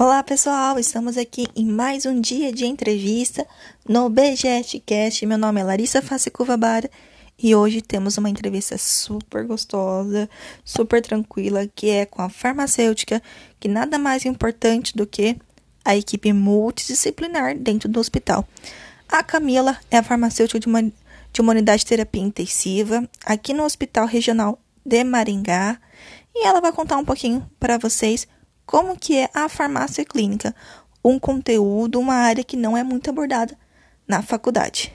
Olá pessoal, estamos aqui em mais um dia de entrevista no BGScast. Meu nome é Larissa Facicuvabara e hoje temos uma entrevista super gostosa, super tranquila, que é com a farmacêutica, que nada mais importante do que a equipe multidisciplinar dentro do hospital. A Camila é a farmacêutica de uma, de uma unidade de terapia intensiva aqui no Hospital Regional de Maringá e ela vai contar um pouquinho para vocês como que é a farmácia clínica, um conteúdo, uma área que não é muito abordada na faculdade.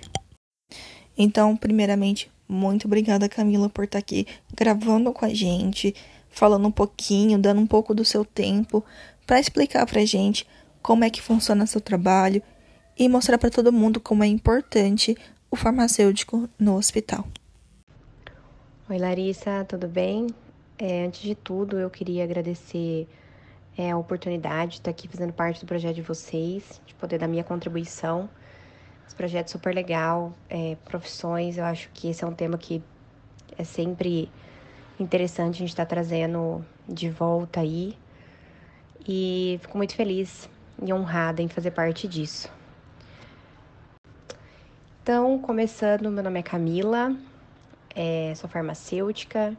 Então, primeiramente, muito obrigada, Camila, por estar aqui gravando com a gente, falando um pouquinho, dando um pouco do seu tempo para explicar para a gente como é que funciona seu trabalho e mostrar para todo mundo como é importante o farmacêutico no hospital. Oi, Larissa, tudo bem? É, antes de tudo, eu queria agradecer é, a oportunidade de estar aqui fazendo parte do projeto de vocês, de poder dar minha contribuição. Esse projeto é super legal, é, profissões, eu acho que esse é um tema que é sempre interessante a gente estar tá trazendo de volta aí. E fico muito feliz e honrada em fazer parte disso. Então, começando, meu nome é Camila, é, sou farmacêutica,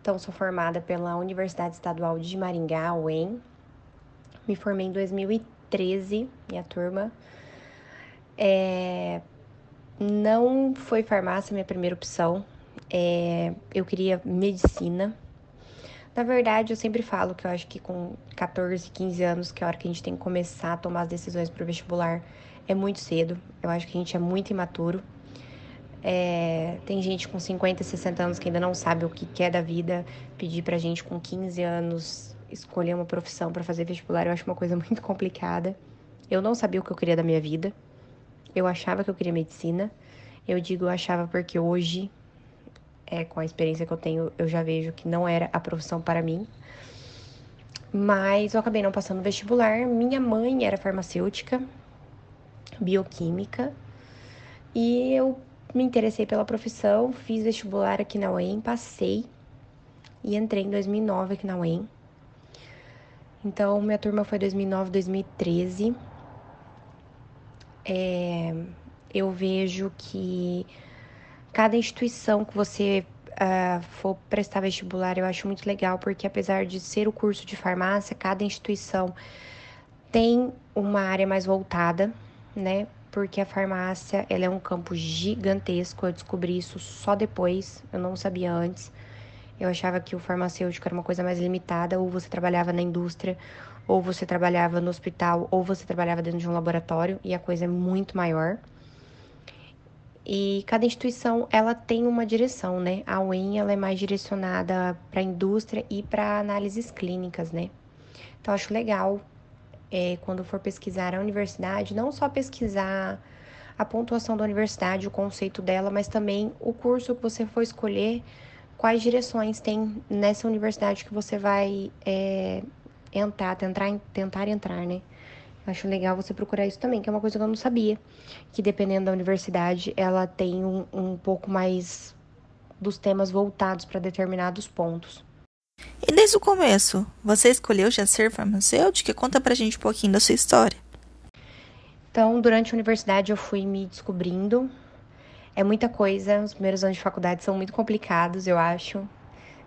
então sou formada pela Universidade Estadual de Maringá, UEM, me formei em 2013, minha turma. É, não foi farmácia minha primeira opção. É, eu queria medicina. Na verdade, eu sempre falo que eu acho que com 14, 15 anos, que é a hora que a gente tem que começar a tomar as decisões para o vestibular, é muito cedo. Eu acho que a gente é muito imaturo. É, tem gente com 50, 60 anos que ainda não sabe o que quer da vida, pedir pra gente com 15 anos escolher uma profissão para fazer vestibular, eu acho uma coisa muito complicada. Eu não sabia o que eu queria da minha vida. Eu achava que eu queria medicina. Eu digo eu achava porque hoje, é, com a experiência que eu tenho, eu já vejo que não era a profissão para mim. Mas eu acabei não passando no vestibular. Minha mãe era farmacêutica, bioquímica, e eu me interessei pela profissão, fiz vestibular aqui na UEM, passei e entrei em 2009 aqui na UEM. Então, minha turma foi 2009, 2013. É, eu vejo que cada instituição que você uh, for prestar vestibular, eu acho muito legal, porque apesar de ser o curso de farmácia, cada instituição tem uma área mais voltada, né? Porque a farmácia, ela é um campo gigantesco, eu descobri isso só depois, eu não sabia antes. Eu achava que o farmacêutico era uma coisa mais limitada, ou você trabalhava na indústria, ou você trabalhava no hospital, ou você trabalhava dentro de um laboratório, e a coisa é muito maior. E cada instituição, ela tem uma direção, né? A UEM, ela é mais direcionada para a indústria e para análises clínicas, né? Então, acho legal, é, quando for pesquisar a universidade, não só pesquisar a pontuação da universidade, o conceito dela, mas também o curso que você for escolher, quais direções tem nessa universidade que você vai é, entrar, tentar, tentar entrar, né? Acho legal você procurar isso também, que é uma coisa que eu não sabia. Que dependendo da universidade, ela tem um, um pouco mais dos temas voltados para determinados pontos. E desde o começo, você escolheu já ser farmacêutica? Conta pra gente um pouquinho da sua história. Então, durante a universidade eu fui me descobrindo é muita coisa. Os primeiros anos de faculdade são muito complicados, eu acho.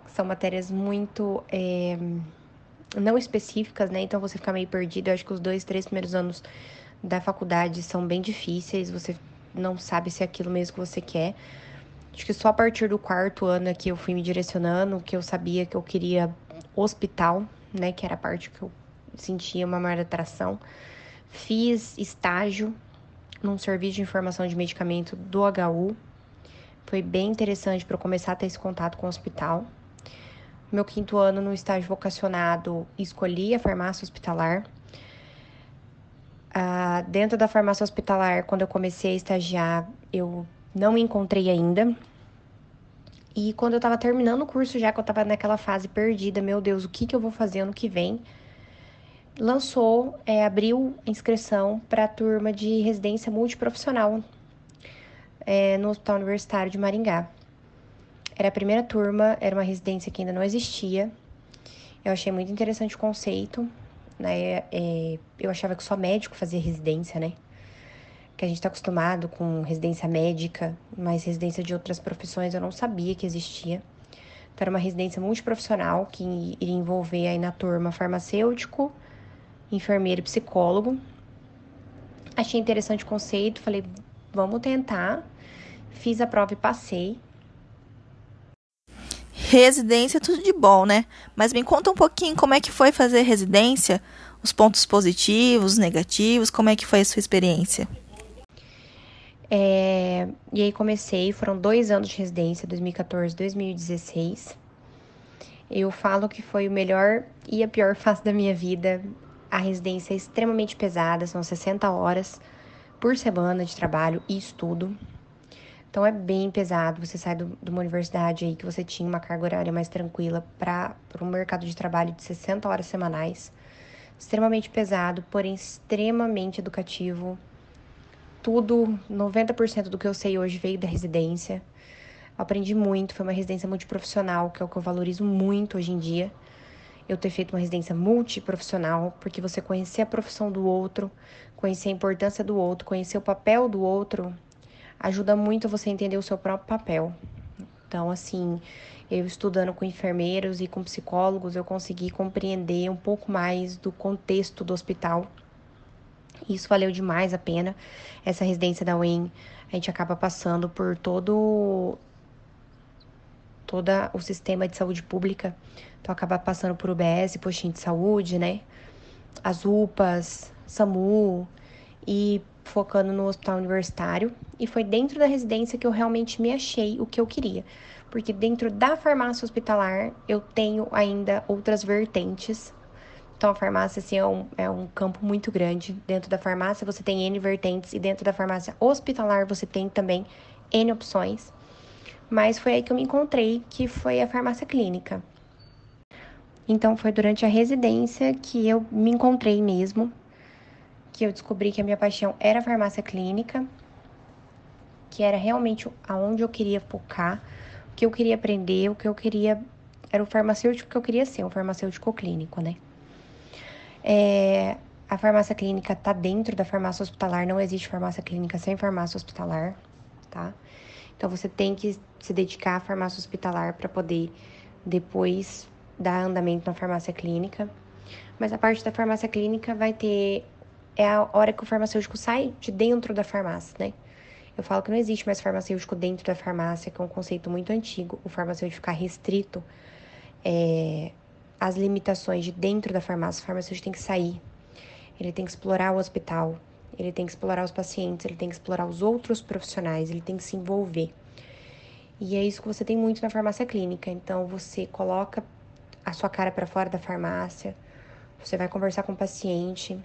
São matérias muito é, não específicas, né? Então você fica meio perdido. Eu acho que os dois, três primeiros anos da faculdade são bem difíceis. Você não sabe se é aquilo mesmo que você quer. Acho que só a partir do quarto ano é que eu fui me direcionando, que eu sabia que eu queria hospital, né? Que era a parte que eu sentia uma maior atração. Fiz estágio num serviço de informação de medicamento do HU. Foi bem interessante para eu começar a ter esse contato com o hospital. Meu quinto ano no estágio vocacionado, escolhi a farmácia hospitalar. Ah, dentro da farmácia hospitalar, quando eu comecei a estagiar, eu não me encontrei ainda. E quando eu estava terminando o curso, já que eu estava naquela fase perdida, meu Deus, o que, que eu vou fazer ano que vem? Lançou, é, abriu inscrição para a turma de residência multiprofissional é, no Hospital Universitário de Maringá. Era a primeira turma, era uma residência que ainda não existia. Eu achei muito interessante o conceito. né? É, eu achava que só médico fazia residência, né? Que a gente tá acostumado com residência médica, mas residência de outras profissões eu não sabia que existia. Então, era uma residência multiprofissional que iria envolver aí na turma farmacêutico, enfermeiro e psicólogo. Achei interessante o conceito, falei, vamos tentar. Fiz a prova e passei. Residência é tudo de bom, né? Mas me conta um pouquinho como é que foi fazer residência, os pontos positivos, negativos, como é que foi a sua experiência? É, e aí comecei, foram dois anos de residência, 2014, 2016. Eu falo que foi o melhor e a pior fase da minha vida. A residência é extremamente pesada, são 60 horas por semana de trabalho e estudo. Então é bem pesado. Você sai do, de uma universidade aí que você tinha uma carga horária mais tranquila para um mercado de trabalho de 60 horas semanais. Extremamente pesado, porém extremamente educativo. Tudo, 90% do que eu sei hoje veio da residência. Aprendi muito, foi uma residência multiprofissional, que é o que eu valorizo muito hoje em dia. Eu ter feito uma residência multiprofissional, porque você conhecer a profissão do outro, conhecer a importância do outro, conhecer o papel do outro, ajuda muito você entender o seu próprio papel. Então, assim, eu estudando com enfermeiros e com psicólogos, eu consegui compreender um pouco mais do contexto do hospital. Isso valeu demais a pena. Essa residência da UEM, a gente acaba passando por todo todo o sistema de saúde pública. Então, acaba passando por UBS, postinho de saúde, né? As UPAs, SAMU e focando no hospital universitário. E foi dentro da residência que eu realmente me achei o que eu queria. Porque dentro da farmácia hospitalar eu tenho ainda outras vertentes. Então, a farmácia assim, é, um, é um campo muito grande. Dentro da farmácia você tem N vertentes, e dentro da farmácia hospitalar você tem também N opções. Mas foi aí que eu me encontrei, que foi a farmácia clínica. Então, foi durante a residência que eu me encontrei mesmo que eu descobri que a minha paixão era a farmácia clínica, que era realmente aonde eu queria focar, o que eu queria aprender, o que eu queria. Era o farmacêutico que eu queria ser, um farmacêutico clínico, né? É, a farmácia clínica tá dentro da farmácia hospitalar, não existe farmácia clínica sem farmácia hospitalar, tá? Então você tem que se dedicar à farmácia hospitalar para poder depois dar andamento na farmácia clínica. Mas a parte da farmácia clínica vai ter é a hora que o farmacêutico sai de dentro da farmácia, né? Eu falo que não existe mais farmacêutico dentro da farmácia, que é um conceito muito antigo. O farmacêutico ficar restrito é, às limitações de dentro da farmácia. O farmacêutico tem que sair. Ele tem que explorar o hospital. Ele tem que explorar os pacientes. Ele tem que explorar os outros profissionais. Ele tem que se envolver. E é isso que você tem muito na farmácia clínica. Então, você coloca a sua cara para fora da farmácia. Você vai conversar com o paciente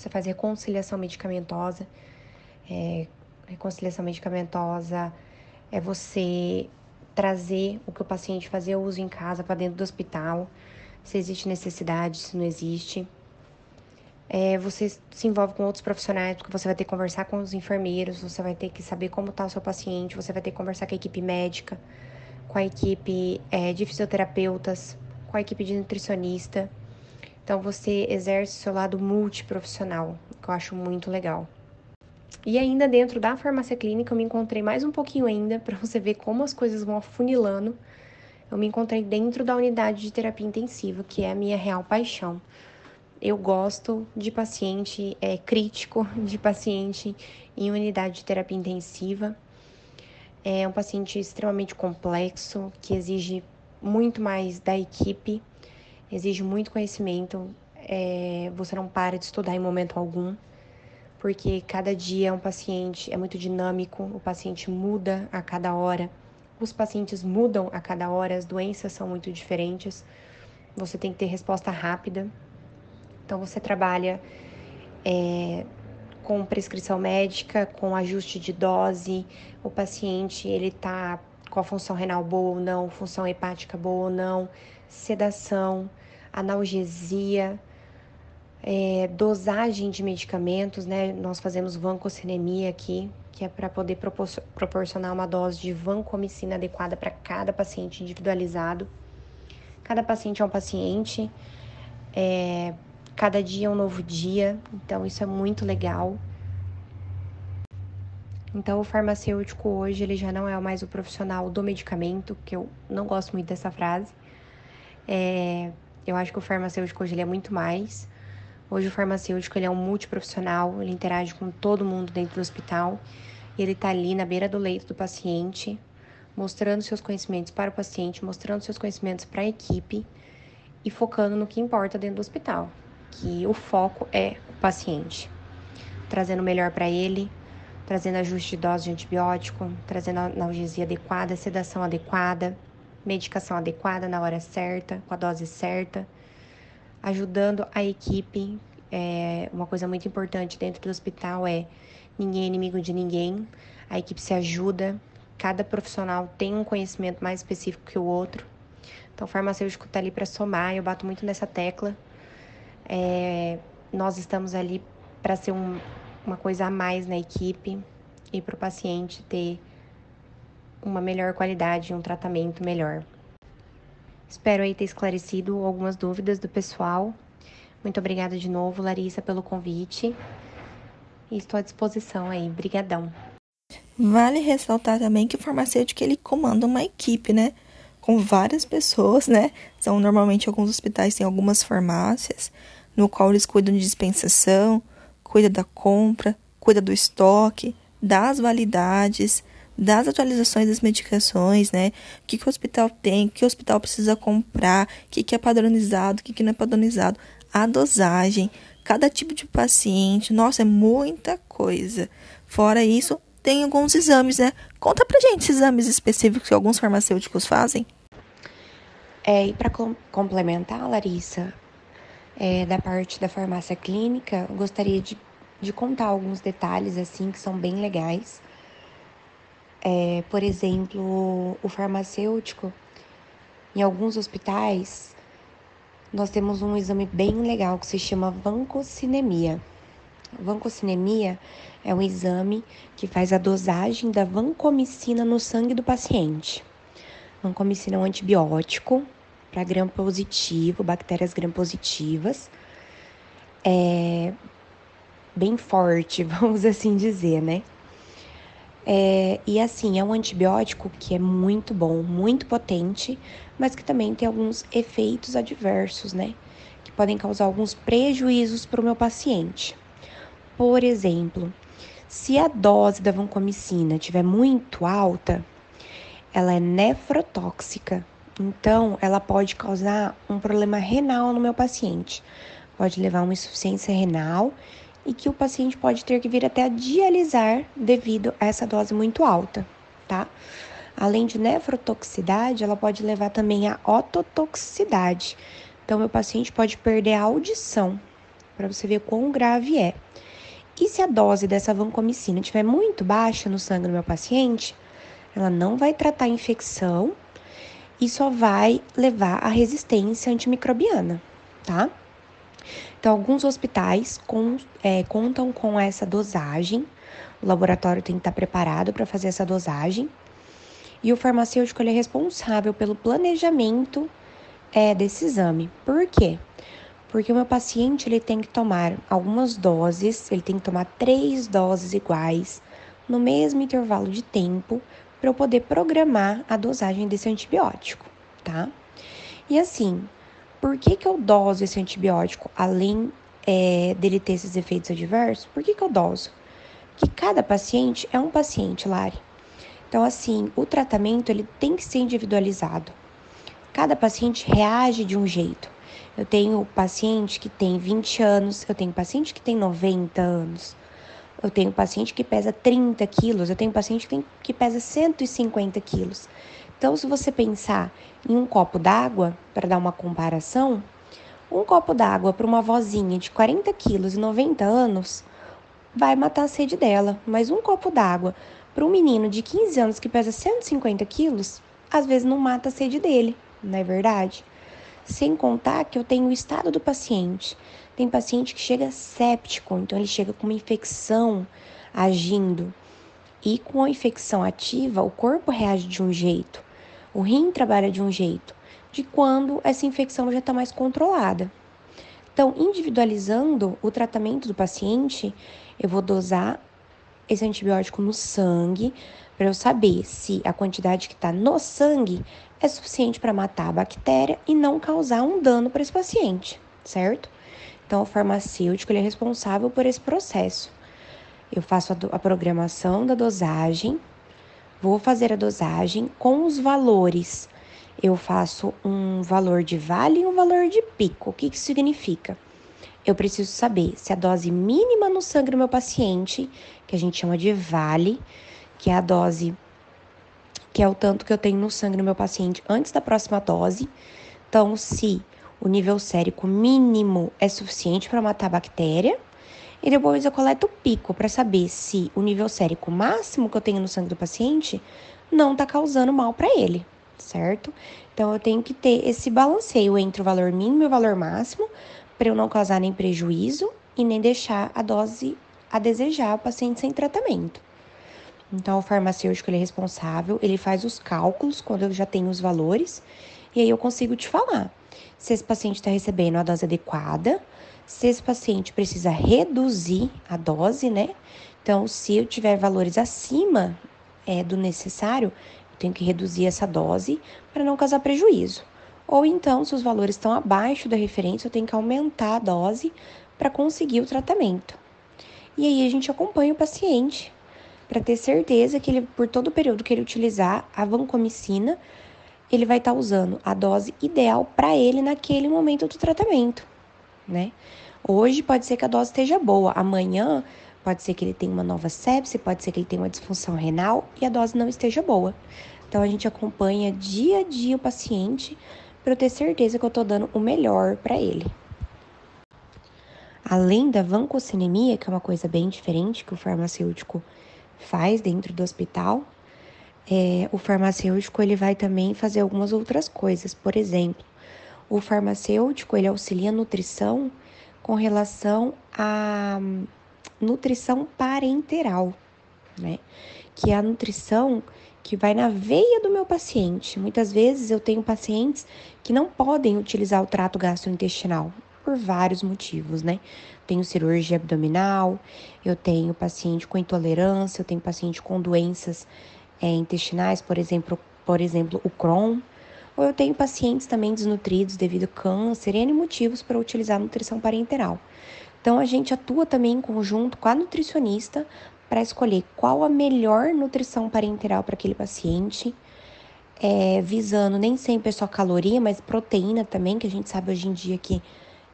você faz reconciliação medicamentosa. É, reconciliação medicamentosa é você trazer o que o paciente fazia uso em casa para dentro do hospital, se existe necessidade, se não existe. É, você se envolve com outros profissionais, porque você vai ter que conversar com os enfermeiros, você vai ter que saber como está o seu paciente, você vai ter que conversar com a equipe médica, com a equipe é, de fisioterapeutas, com a equipe de nutricionista. Então você exerce o seu lado multiprofissional, que eu acho muito legal. E ainda dentro da farmácia clínica eu me encontrei mais um pouquinho ainda para você ver como as coisas vão afunilando. Eu me encontrei dentro da unidade de terapia intensiva, que é a minha real paixão. Eu gosto de paciente é, crítico, de paciente em unidade de terapia intensiva. É um paciente extremamente complexo, que exige muito mais da equipe exige muito conhecimento. É, você não para de estudar em momento algum, porque cada dia é um paciente, é muito dinâmico, o paciente muda a cada hora, os pacientes mudam a cada hora, as doenças são muito diferentes, você tem que ter resposta rápida. Então, você trabalha é, com prescrição médica, com ajuste de dose, o paciente ele tá com a função renal boa ou não, função hepática boa ou não, sedação, analgesia, é, dosagem de medicamentos, né? Nós fazemos vancocinemia aqui, que é para poder proporcionar uma dose de vancomicina adequada para cada paciente individualizado. Cada paciente é um paciente. É, cada dia é um novo dia, então isso é muito legal. Então, o farmacêutico hoje ele já não é mais o profissional do medicamento, que eu não gosto muito dessa frase. É, eu acho que o farmacêutico hoje ele é muito mais. Hoje o farmacêutico ele é um multiprofissional, ele interage com todo mundo dentro do hospital. E ele está ali na beira do leito do paciente, mostrando seus conhecimentos para o paciente, mostrando seus conhecimentos para a equipe e focando no que importa dentro do hospital, que o foco é o paciente, trazendo o melhor para ele, trazendo ajuste de dose de antibiótico, trazendo analgesia adequada, sedação adequada, medicação adequada na hora certa, com a dose certa, ajudando a equipe. É, uma coisa muito importante dentro do hospital é ninguém é inimigo de ninguém, a equipe se ajuda, cada profissional tem um conhecimento mais específico que o outro. Então, o farmacêutico está ali para somar, eu bato muito nessa tecla. É, nós estamos ali para ser um, uma coisa a mais na equipe e para o paciente ter uma melhor qualidade, um tratamento melhor. Espero aí ter esclarecido algumas dúvidas do pessoal. Muito obrigada de novo, Larissa, pelo convite. E estou à disposição aí. Brigadão. Vale ressaltar também que o farmacêutico ele comanda uma equipe, né? Com várias pessoas, né? São normalmente alguns hospitais têm algumas farmácias, no qual eles cuidam de dispensação, cuida da compra, cuida do estoque, das validades, das atualizações das medicações, né? O que, que o hospital tem, o que o hospital precisa comprar, o que, que é padronizado, o que, que não é padronizado, a dosagem, cada tipo de paciente. Nossa, é muita coisa. Fora isso, tem alguns exames, né? Conta pra gente esses exames específicos que alguns farmacêuticos fazem. É, e para com complementar, Larissa, é, da parte da farmácia clínica, gostaria de, de contar alguns detalhes assim que são bem legais. É, por exemplo, o farmacêutico, em alguns hospitais, nós temos um exame bem legal que se chama vancocinemia. Vancocinemia é um exame que faz a dosagem da vancomicina no sangue do paciente. Vancomicina é um antibiótico para gram positivo, bactérias gram positivas. É bem forte, vamos assim dizer, né? É, e assim, é um antibiótico que é muito bom, muito potente, mas que também tem alguns efeitos adversos, né? Que podem causar alguns prejuízos para o meu paciente. Por exemplo, se a dose da vancomicina estiver muito alta, ela é nefrotóxica. Então, ela pode causar um problema renal no meu paciente. Pode levar a uma insuficiência renal e que o paciente pode ter que vir até a dialisar devido a essa dose muito alta, tá? Além de nefrotoxicidade, ela pode levar também a ototoxicidade. Então, meu paciente pode perder a audição, para você ver quão grave é. E se a dose dessa vancomicina estiver muito baixa no sangue do meu paciente, ela não vai tratar a infecção e só vai levar à resistência antimicrobiana, tá? Então, alguns hospitais com, é, contam com essa dosagem, o laboratório tem que estar preparado para fazer essa dosagem, e o farmacêutico é responsável pelo planejamento é, desse exame. Por quê? Porque o meu paciente ele tem que tomar algumas doses, ele tem que tomar três doses iguais no mesmo intervalo de tempo para eu poder programar a dosagem desse antibiótico, tá? E assim, por que, que eu doso esse antibiótico além é, dele ter esses efeitos adversos? Por que, que eu doso? Porque cada paciente é um paciente, Lari. Então, assim, o tratamento ele tem que ser individualizado. Cada paciente reage de um jeito. Eu tenho paciente que tem 20 anos, eu tenho paciente que tem 90 anos, eu tenho paciente que pesa 30 quilos, eu tenho paciente que, tem, que pesa 150 quilos. Então, se você pensar em um copo d'água, para dar uma comparação, um copo d'água para uma vozinha de 40 quilos e 90 anos vai matar a sede dela, mas um copo d'água para um menino de 15 anos que pesa 150 quilos, às vezes não mata a sede dele, não é verdade? Sem contar que eu tenho o estado do paciente. Tem paciente que chega séptico, então ele chega com uma infecção agindo. E com a infecção ativa, o corpo reage de um jeito, o rim trabalha de um jeito, de quando essa infecção já está mais controlada. Então, individualizando o tratamento do paciente, eu vou dosar esse antibiótico no sangue para eu saber se a quantidade que está no sangue é suficiente para matar a bactéria e não causar um dano para esse paciente, certo? Então, o farmacêutico é responsável por esse processo. Eu faço a, a programação da dosagem, vou fazer a dosagem com os valores. Eu faço um valor de vale e um valor de pico. O que isso significa? Eu preciso saber se a dose mínima no sangue do meu paciente, que a gente chama de vale, que é a dose que é o tanto que eu tenho no sangue do meu paciente antes da próxima dose. Então, se o nível sérico mínimo é suficiente para matar a bactéria. E depois eu coleto o pico para saber se o nível sérico máximo que eu tenho no sangue do paciente não está causando mal para ele, certo? Então eu tenho que ter esse balanceio entre o valor mínimo e o valor máximo para eu não causar nem prejuízo e nem deixar a dose a desejar o paciente sem tratamento. Então o farmacêutico ele é responsável, ele faz os cálculos quando eu já tenho os valores e aí eu consigo te falar se esse paciente está recebendo a dose adequada, se esse paciente precisa reduzir a dose, né? Então, se eu tiver valores acima é, do necessário, eu tenho que reduzir essa dose para não causar prejuízo. Ou então, se os valores estão abaixo da referência, eu tenho que aumentar a dose para conseguir o tratamento. E aí a gente acompanha o paciente para ter certeza que ele, por todo o período que ele utilizar a vancomicina, ele vai estar tá usando a dose ideal para ele naquele momento do tratamento, né? Hoje pode ser que a dose esteja boa, amanhã pode ser que ele tenha uma nova sepse, pode ser que ele tenha uma disfunção renal e a dose não esteja boa. Então a gente acompanha dia a dia o paciente para eu ter certeza que eu estou dando o melhor para ele. Além da vancocinemia, que é uma coisa bem diferente que o farmacêutico faz dentro do hospital, é, o farmacêutico ele vai também fazer algumas outras coisas. Por exemplo, o farmacêutico ele auxilia a nutrição com relação à nutrição parenteral, né? Que é a nutrição que vai na veia do meu paciente. Muitas vezes eu tenho pacientes que não podem utilizar o trato gastrointestinal por vários motivos, né? Tenho cirurgia abdominal, eu tenho paciente com intolerância, eu tenho paciente com doenças é, intestinais, por exemplo, por exemplo, o Crohn, ou eu tenho pacientes também desnutridos devido a câncer, N motivos para utilizar nutrição parenteral. Então, a gente atua também em conjunto com a nutricionista para escolher qual a melhor nutrição parenteral para aquele paciente, é, visando nem sempre só caloria, mas proteína também, que a gente sabe hoje em dia que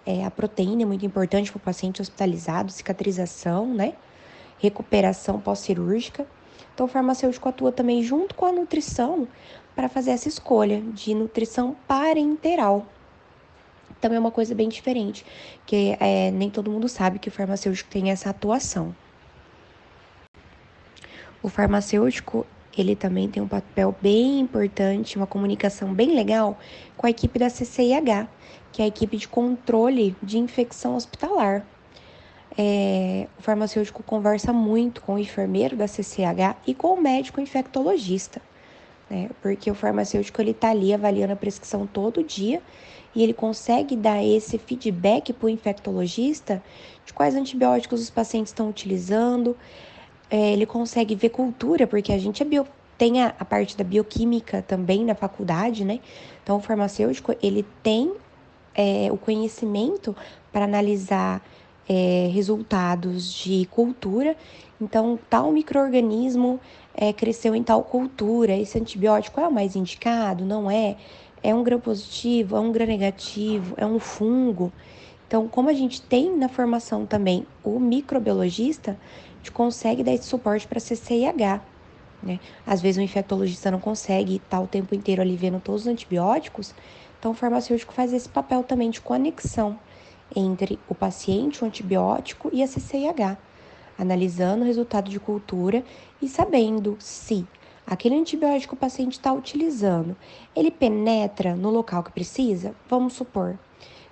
é, a proteína é muito importante para o paciente hospitalizado, cicatrização, né? Recuperação pós-cirúrgica. Então, o farmacêutico atua também junto com a nutrição para fazer essa escolha de nutrição parenteral. Então, é uma coisa bem diferente, que é, nem todo mundo sabe que o farmacêutico tem essa atuação. O farmacêutico, ele também tem um papel bem importante, uma comunicação bem legal com a equipe da CCIH, que é a equipe de controle de infecção hospitalar é, o farmacêutico conversa muito com o enfermeiro da CCH e com o médico infectologista, né? Porque o farmacêutico ele está ali avaliando a prescrição todo dia e ele consegue dar esse feedback para o infectologista de quais antibióticos os pacientes estão utilizando. É, ele consegue ver cultura, porque a gente é bio, tem a, a parte da bioquímica também na faculdade, né? Então, o farmacêutico ele tem é, o conhecimento para analisar é, resultados de cultura. Então, tal microorganismo é, cresceu em tal cultura, esse antibiótico é o mais indicado? Não é? É um gram positivo? É um gram negativo? É um fungo? Então, como a gente tem na formação também o microbiologista, a gente consegue dar esse suporte para CCIH. Né? Às vezes o infectologista não consegue estar o tempo inteiro ali vendo todos os antibióticos, então o farmacêutico faz esse papel também de conexão entre o paciente, o antibiótico e a CCIH, analisando o resultado de cultura e sabendo se aquele antibiótico que o paciente está utilizando, ele penetra no local que precisa? Vamos supor,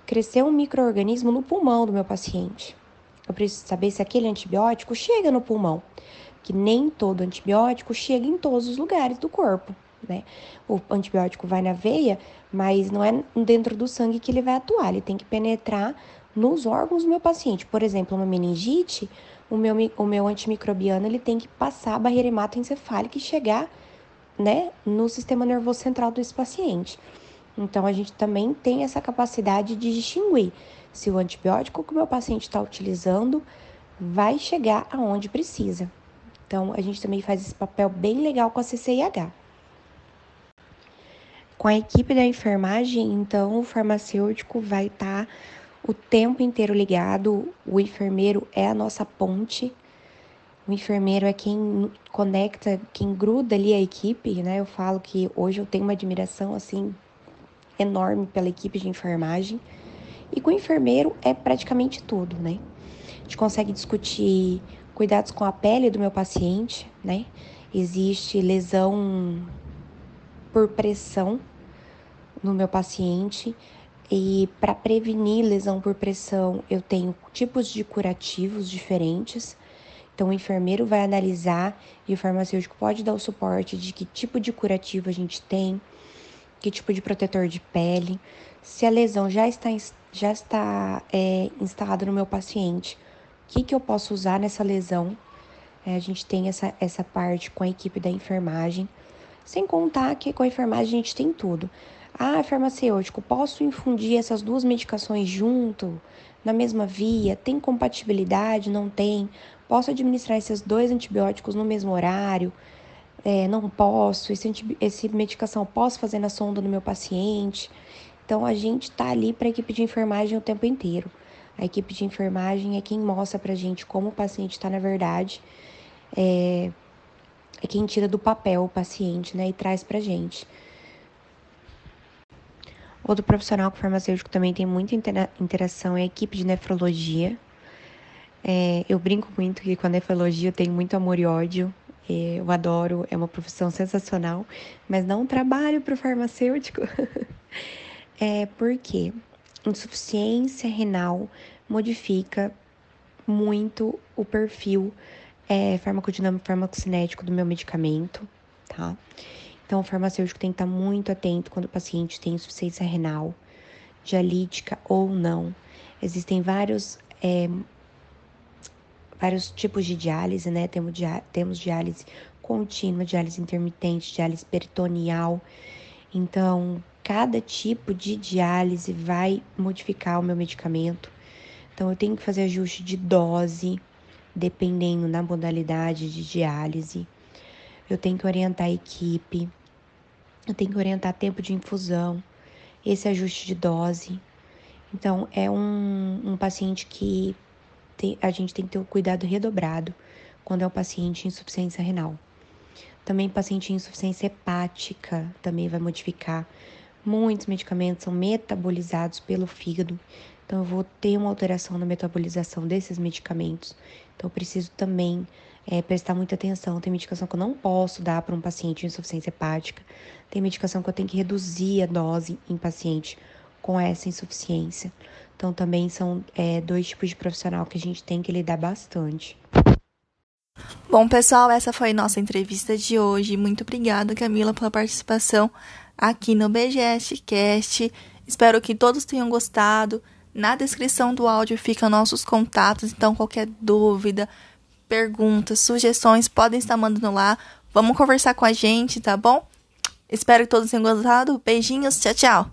cresceu um microorganismo no pulmão do meu paciente. Eu preciso saber se aquele antibiótico chega no pulmão, que nem todo antibiótico chega em todos os lugares do corpo. Né? O antibiótico vai na veia, mas não é dentro do sangue que ele vai atuar, ele tem que penetrar nos órgãos do meu paciente. Por exemplo, uma meningite, o meu, o meu antimicrobiano ele tem que passar a barreira hematoencefálica e chegar né, no sistema nervoso central desse paciente. Então, a gente também tem essa capacidade de distinguir se o antibiótico que o meu paciente está utilizando vai chegar aonde precisa. Então, a gente também faz esse papel bem legal com a CCIH. Com a equipe da enfermagem, então, o farmacêutico vai estar tá o tempo inteiro ligado, o enfermeiro é a nossa ponte. O enfermeiro é quem conecta, quem gruda ali a equipe, né? Eu falo que hoje eu tenho uma admiração assim enorme pela equipe de enfermagem. E com o enfermeiro é praticamente tudo, né? A gente consegue discutir cuidados com a pele do meu paciente, né? Existe lesão por pressão no meu paciente. E para prevenir lesão por pressão, eu tenho tipos de curativos diferentes. Então, o enfermeiro vai analisar e o farmacêutico pode dar o suporte de que tipo de curativo a gente tem, que tipo de protetor de pele, se a lesão já está, já está é, instalada no meu paciente, o que, que eu posso usar nessa lesão. É, a gente tem essa, essa parte com a equipe da enfermagem. Sem contar que com a enfermagem a gente tem tudo. Ah, farmacêutico, posso infundir essas duas medicações junto, na mesma via? Tem compatibilidade? Não tem? Posso administrar esses dois antibióticos no mesmo horário? É, não posso. Esse, esse medicação posso fazer na sonda no meu paciente? Então, a gente tá ali para a equipe de enfermagem o tempo inteiro. A equipe de enfermagem é quem mostra pra gente como o paciente está na verdade. É, é quem tira do papel o paciente, né, e traz pra gente. Outro profissional com farmacêutico também tem muita interação é a equipe de nefrologia. É, eu brinco muito que com a nefrologia eu tenho muito amor e ódio. É, eu adoro, é uma profissão sensacional, mas não trabalho para o farmacêutico. é porque insuficiência renal modifica muito o perfil é, farmacodinâmico farmacocinético do meu medicamento, tá? Então, o farmacêutico tem que estar muito atento quando o paciente tem insuficiência renal, dialítica ou não. Existem vários, é, vários tipos de diálise, né? Temos, temos diálise contínua, diálise intermitente, diálise peritoneal. Então, cada tipo de diálise vai modificar o meu medicamento. Então, eu tenho que fazer ajuste de dose, dependendo na modalidade de diálise eu tenho que orientar a equipe, eu tenho que orientar tempo de infusão, esse ajuste de dose. Então, é um, um paciente que tem, a gente tem que ter o um cuidado redobrado quando é um paciente em insuficiência renal. Também paciente em insuficiência hepática também vai modificar. Muitos medicamentos são metabolizados pelo fígado, então eu vou ter uma alteração na metabolização desses medicamentos. Então eu preciso também é, prestar muita atenção. Tem medicação que eu não posso dar para um paciente com insuficiência hepática. Tem medicação que eu tenho que reduzir a dose em paciente com essa insuficiência. Então, também são é, dois tipos de profissional que a gente tem que lidar bastante. Bom, pessoal, essa foi nossa entrevista de hoje. Muito obrigada, Camila, pela participação aqui no BGS Cast. Espero que todos tenham gostado. Na descrição do áudio ficam nossos contatos, então qualquer dúvida, perguntas, sugestões, podem estar mandando lá. Vamos conversar com a gente, tá bom? Espero que todos tenham gostado. Beijinhos, tchau, tchau.